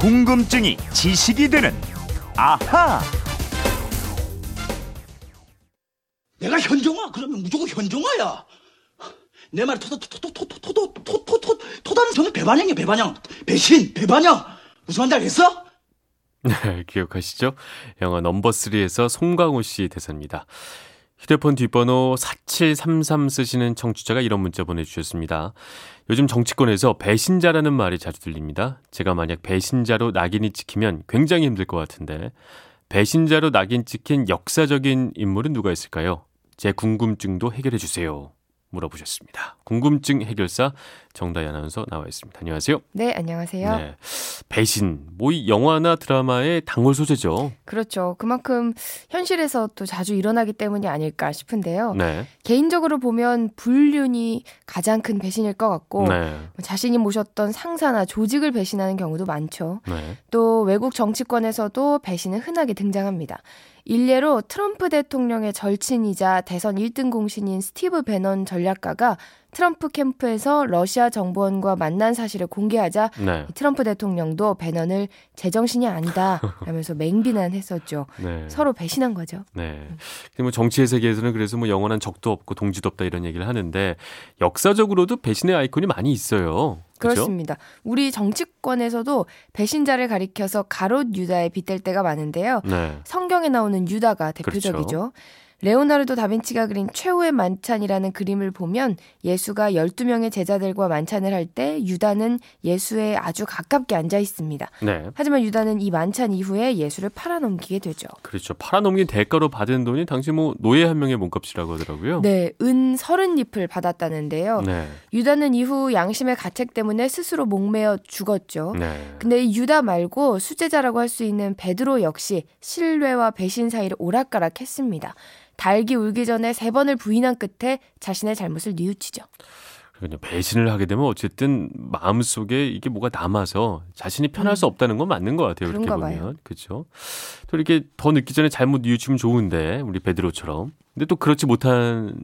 궁금증이 지식이 되는 아하. 내가 현종아 그러면 무조건 현종아야. 내 말 토도 토도 토도 토도 토도 토도 토다는 저는 배반형이야 배반형 배신 배반형 무슨 말인지 알겠어? 네, 기억하시죠? 영화 넘버 3에서 송강호 씨 대사입니다. 휴대폰 뒷번호 4733 쓰시는 청취자가 이런 문자 보내주셨습니다. 요즘 정치권에서 배신자라는 말이 자주 들립니다. 제가 만약 배신자로 낙인이 찍히면 굉장히 힘들 것 같은데 배신자로 낙인 찍힌 역사적인 인물은 누가 있을까요? 제 궁금증도 해결해 주세요. 물어보셨습니다. 궁금증 해결사 정다희 아나운서 나와 있습니다. 안녕하세요. 네, 안녕하세요. 네. 배신, 뭐 이 영화나 드라마의 당월 소재죠. 그렇죠. 그만큼 현실에서 또 자주 일어나기 때문이 아닐까 싶은데요. 네. 개인적으로 보면 불륜이 가장 큰 배신일 것 같고 네. 뭐 자신이 모셨던 상사나 조직을 배신하는 경우도 많죠. 네. 또 외국 정치권에서도 배신은 흔하게 등장합니다. 일례로 트럼프 대통령의 절친이자 대선 1등 공신인 스티브 배넌 전략가가 트럼프 캠프에서 러시아 정보원과 만난 사실을 공개하자 네. 트럼프 대통령도 배넌을 제정신이 아니다 라면서 맹비난했었죠. 네. 서로 배신한 거죠. 네. 뭐 정치의 세계에서는 그래서 뭐 영원한 적도 없고 동지도 없다 이런 얘기를 하는데 역사적으로도 배신의 아이콘이 많이 있어요. 그렇죠? 그렇습니다. 우리 정치권에서도 배신자를 가리켜서 가롯 유다에 빗댈 때가 많은데요. 네. 성경에 나오는 유다가 대표적이죠. 레오나르도 다빈치가 그린 최후의 만찬이라는 그림을 보면 예수가 12명의 제자들과 만찬을 할 때 유다는 예수에 아주 가깝게 앉아 있습니다. 네. 하지만 유다는 이 만찬 이후에 예수를 팔아넘기게 되죠. 그렇죠. 팔아넘긴 대가로 받은 돈이 당시 뭐 노예 한 명의 몸값이라고 하더라고요. 네, 은 서른 잎을 받았다는데요. 네. 유다는 이후 양심의 가책 때문에 스스로 목매어 죽었죠. 네. 근데 이 유다 말고 수제자라고 할 수 있는 베드로 역시 신뢰와 배신 사이를 오락가락했습니다. 달기 울기 전에 세 번을 부인한 끝에 자신의 잘못을 뉘우치죠. 그러니까 배신을 하게 되면 어쨌든 마음속에 이게 뭐가 남아서 자신이 편할 수 없다는 건 맞는 것 같아요. 이렇게 음. 보면. 그렇죠. 또 이렇게 더 늦기 전에 잘못 뉘우치면 좋은데 우리 베드로처럼. 근데 또 그렇지 못한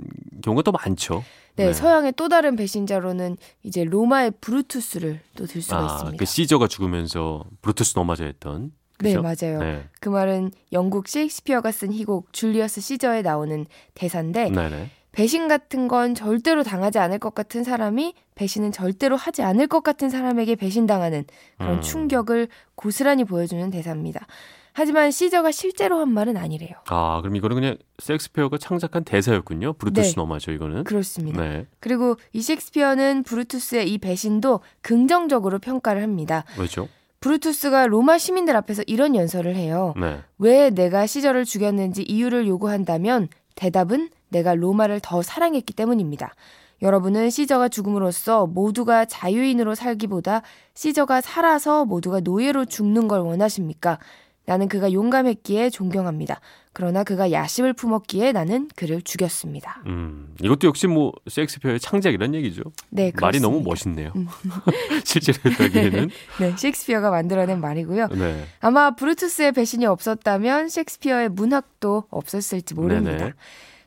경우가 더 많죠. 네, 서양의 또 다른 배신자로는 이제 로마의 브루투스를 또 들 수가 아, 있습니다. 그 시저가 죽으면서 브루투스 넘어져 했던. 네, 그죠? 맞아요. 네. 그 말은 영국 셰익스피어가 쓴 희곡 줄리어스 시저에 나오는 대사인데 네네. 배신 같은 건 절대로 당하지 않을 것 같은 사람이 배신은 절대로 하지 않을 것 같은 사람에게 배신당하는 그런 음. 충격을 고스란히 보여주는 대사입니다. 하지만 시저가 실제로 한 말은 아니래요. 아, 그럼 이거는 그냥 섹스피어가 창작한 대사였군요. 브루투스 네. 넘어죠, 이거는. 그렇습니다. 네. 그리고 이 셰익스피어는 브루투스의 이 배신도 긍정적으로 평가를 합니다. 왜죠? 브루투스가 로마 시민들 앞에서 이런 연설을 해요. 네. 왜 내가 시저를 죽였는지 이유를 요구한다면 대답은 내가 로마를 더 사랑했기 때문입니다. 여러분은 시저가 죽음으로써 모두가 자유인으로 살기보다 시저가 살아서 모두가 노예로 죽는 걸 원하십니까? 나는 그가 용감했기에 존경합니다. 그러나 그가 야심을 품었기에 나는 그를 죽였습니다. 음, 이것도 역시 뭐 섹스피어의 창작이란 얘기죠. 네, 말이 너무 그렇습니다. 음. 멋있네요. 실제로 했다기에는. 네, 셰익스피어가 만들어낸 말이고요. 네. 아마 브루투스의 배신이 없었다면 셰익스피어의 문학도 없었을지 모릅니다. 네네.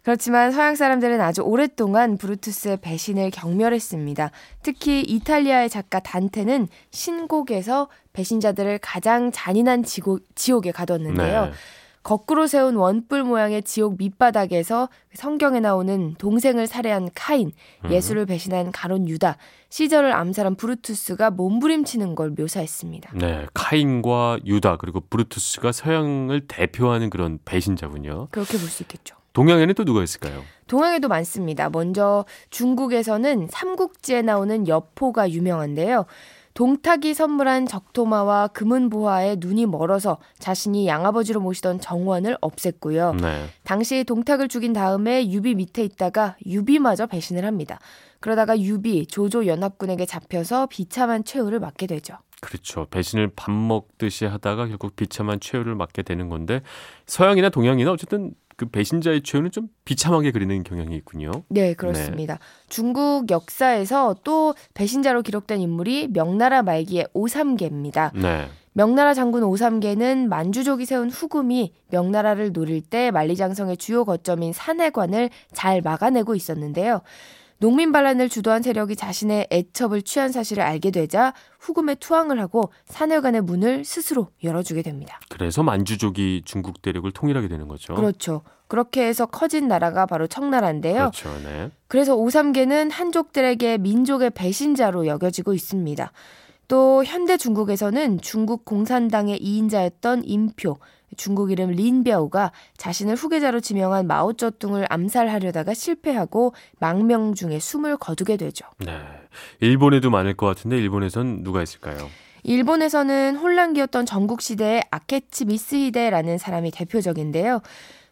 그렇지만 서양 사람들은 아주 오랫동안 브루투스의 배신을 경멸했습니다. 특히 이탈리아의 작가 단테는 신곡에서 배신자들을 가장 잔인한 지고, 지옥에 가뒀는데요. 네. 거꾸로 세운 원뿔 모양의 지옥 밑바닥에서 성경에 나오는 동생을 살해한 카인, 음. 예수를 배신한 가룟 유다, 시저를 암살한 브루투스가 몸부림치는 걸 묘사했습니다. 네, 카인과 유다 그리고 브루투스가 서양을 대표하는 그런 배신자군요. 그렇게 볼 수 있겠죠. 동양에는 또 누가 있을까요? 동양에도 많습니다. 먼저 중국에서는 삼국지에 나오는 여포가 유명한데요. 동탁이 선물한 적토마와 금은보화에 눈이 멀어서 자신이 양아버지로 모시던 정원을 없앴고요. 네. 당시 동탁을 죽인 다음에 유비 밑에 있다가 유비마저 배신을 합니다. 그러다가 유비 조조 연합군에게 잡혀서 비참한 최후를 맞게 되죠. 그렇죠. 배신을 밥 먹듯이 하다가 결국 비참한 최후를 맞게 되는 건데 서양이나 동양이나 어쨌든 그 배신자의 최후는 좀 비참하게 그리는 경향이 있군요. 네, 그렇습니다. 중국 역사에서 또 배신자로 기록된 인물이 명나라 말기의 오삼계입니다. 네. 명나라 장군 오삼계는 만주족이 세운 후금이 명나라를 노릴 때 만리장성의 주요 거점인 산해관을 잘 막아내고 있었는데요. 농민 반란을 주도한 세력이 자신의 애첩을 취한 사실을 알게 되자 후금에 투항을 하고 산해관의 문을 스스로 열어주게 됩니다. 그래서 만주족이 중국 대륙을 통일하게 되는 거죠. 그렇죠. 그렇게 해서 커진 나라가 바로 청나라인데요. 그렇죠. 네. 그래서 오삼계는 한족들에게 민족의 배신자로 여겨지고 있습니다. 또 현대 중국에서는 중국 공산당의 2인자였던 임표, 중국 이름 린벼우가 자신을 후계자로 지명한 마오쩌둥을 암살하려다가 실패하고 망명 중에 숨을 거두게 되죠. 네. 일본에도 많을 것 같은데 일본에선 누가 있을까요? 일본에서는 혼란기였던 전국시대의 아케치 미스히데라는 사람이 대표적인데요.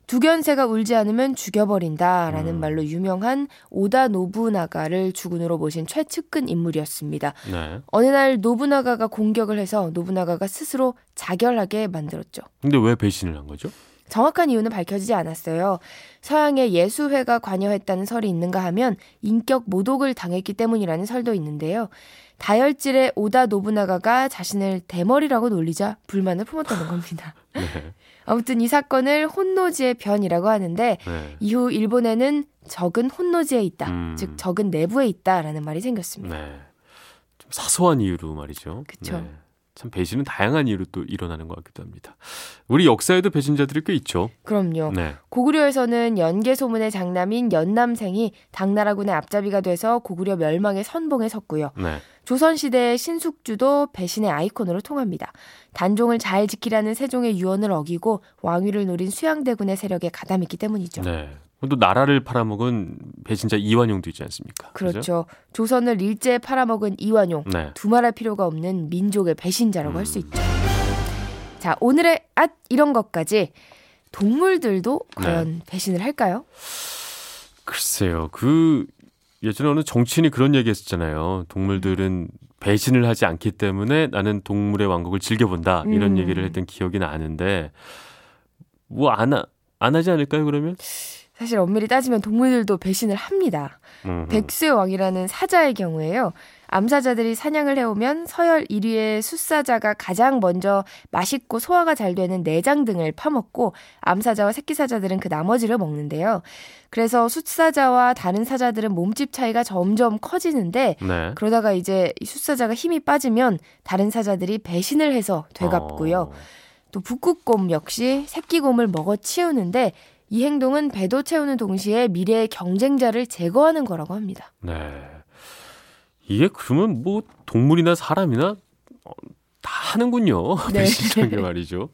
두견새가 울지 않으면 죽여버린다 라는 음. 말로 유명한 오다 노부나가를 주군으로 모신 최측근 인물이었습니다. 네. 어느 날 노부나가가 공격을 해서 노부나가가 스스로 자결하게 만들었죠. 근데 왜 배신을 한 거죠? 정확한 이유는 밝혀지지 않았어요. 서양의 예수회가 관여했다는 설이 있는가 하면 인격 모독을 당했기 때문이라는 설도 있는데요. 다혈질의 오다 노부나가가 자신을 대머리라고 놀리자 불만을 품었다는 겁니다. 네. 아무튼 이 사건을 혼노지의 변이라고 하는데 네. 이후 일본에는 적은 혼노지에 있다. 음. 즉 적은 내부에 있다라는 말이 생겼습니다. 네. 좀 사소한 이유로 말이죠. 네. 참 배신은 다양한 이유로 또 일어나는 것 같기도 합니다. 우리 역사에도 배신자들이 꽤 있죠. 그럼요. 네. 고구려에서는 연개 소문의 장남인 연남생이 당나라군의 앞잡이가 돼서 고구려 멸망의 선봉에 섰고요. 네. 조선시대의 신숙주도 배신의 아이콘으로 통합니다. 단종을 잘 지키라는 세종의 유언을 어기고 왕위를 노린 수양대군의 세력에 가담했기 때문이죠. 네. 또 나라를 팔아먹은 배신자 이완용도 있지 않습니까? 그렇죠. 그죠? 조선을 일제에 팔아먹은 이완용. 네. 두말할 필요가 없는 민족의 배신자라고 음. 할수 있죠. 자, 오늘의 앗 이런 것까지 동물들도 네. 과연 배신을 할까요? 글쎄요. 그 예전에 어느 정치인이 그런 얘기 했었잖아요. 동물들은 배신을 하지 않기 때문에 나는 동물의 왕국을 즐겨본다. 이런 음. 얘기를 했던 기억이 나는데 뭐 안 안 하지 않을까요, 그러면? 사실 엄밀히 따지면 동물들도 배신을 합니다. 음. 백수의 왕이라는 사자의 경우에요. 암사자들이 사냥을 해오면 서열 1위의 숫사자가 가장 먼저 맛있고 소화가 잘 되는 내장 등을 파먹고 암사자와 새끼사자들은 그 나머지를 먹는데요. 그래서 숫사자와 다른 사자들은 몸집 차이가 점점 커지는데 네. 그러다가 이제 이 숫사자가 힘이 빠지면 다른 사자들이 배신을 해서 되갚고요. 어. 또 북극곰 역시 새끼곰을 먹어 치우는데 이 행동은 배도 채우는 동시에 미래의 경쟁자를 제거하는 거라고 합니다. 네. 이게 그러면 뭐 동물이나 사람이나 어, 다 하는군요. 네. 게 말이죠.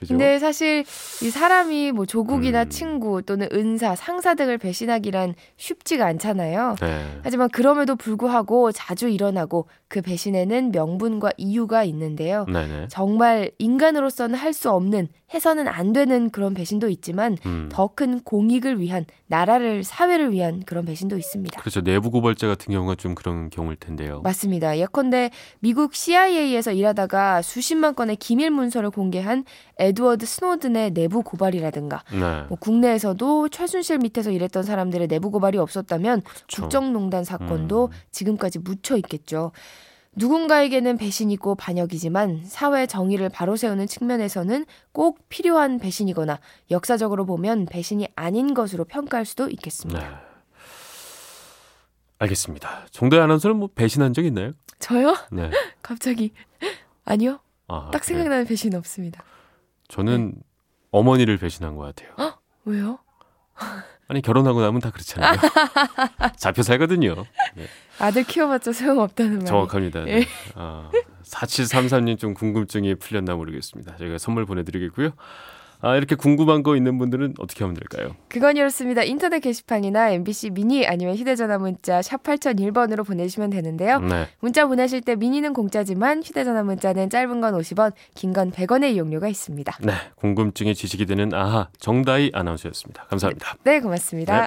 그죠? 근데 사실 이 사람이 뭐 조국이나 음. 친구 또는 은사, 상사 등을 배신하기란 쉽지가 않잖아요. 네. 하지만 그럼에도 불구하고 자주 일어나고 그 배신에는 명분과 이유가 있는데요. 네네. 정말 인간으로서는 할 수 없는 해서는 안 되는 그런 배신도 있지만 음. 더큰 공익을 위한 나라를 사회를 위한 그런 배신도 있습니다. 그렇죠. 내부 고발자 같은 경우가 좀 그런 경우일 텐데요. 맞습니다. 예컨대 미국 CIA에서 일하다가 수십만 건의 기밀 문서를 공개한 에드워드 스노든의 내부 고발이라든가 네. 뭐 국내에서도 최순실 밑에서 일했던 사람들의 내부 고발이 없었다면 그렇죠. 국정농단 사건도 음. 지금까지 묻혀 있겠죠. 누군가에게는 배신이고 반역이지만 사회 정의를 바로 세우는 측면에서는 꼭 필요한 배신이거나 역사적으로 보면 배신이 아닌 것으로 평가할 수도 있겠습니다. 네. 알겠습니다. 정다희 아나운서는 뭐 배신한 적 있나요? 저요? 네. 갑자기 아니요. 아, 딱 그래요? 생각나는 배신 없습니다. 저는 어머니를 배신한 것 같아요. 왜요? 아니 결혼하고 나면 다 그렇잖아요. 잡혀 살거든요. 네, 아들 키워봤자 소용없다는 말. 정확합니다. 네. 예. 아, 4733님 좀 궁금증이 풀렸나 모르겠습니다. 저희가 선물 보내드리겠고요. 아, 이렇게 궁금한 거 있는 분들은 어떻게 하면 될까요? 그건 이렇습니다. 인터넷 게시판이나 MBC 미니 아니면 휴대전화 문자 샵 8001번으로 보내시면 되는데요. 네. 문자 보내실 때 미니는 공짜지만 휴대전화 문자는 짧은 건 50원, 긴 건 100원의 이용료가 있습니다. 네. 궁금증에 지식이 되는 아하 정다희 아나운서였습니다. 감사합니다. 네, 고맙습니다. 네.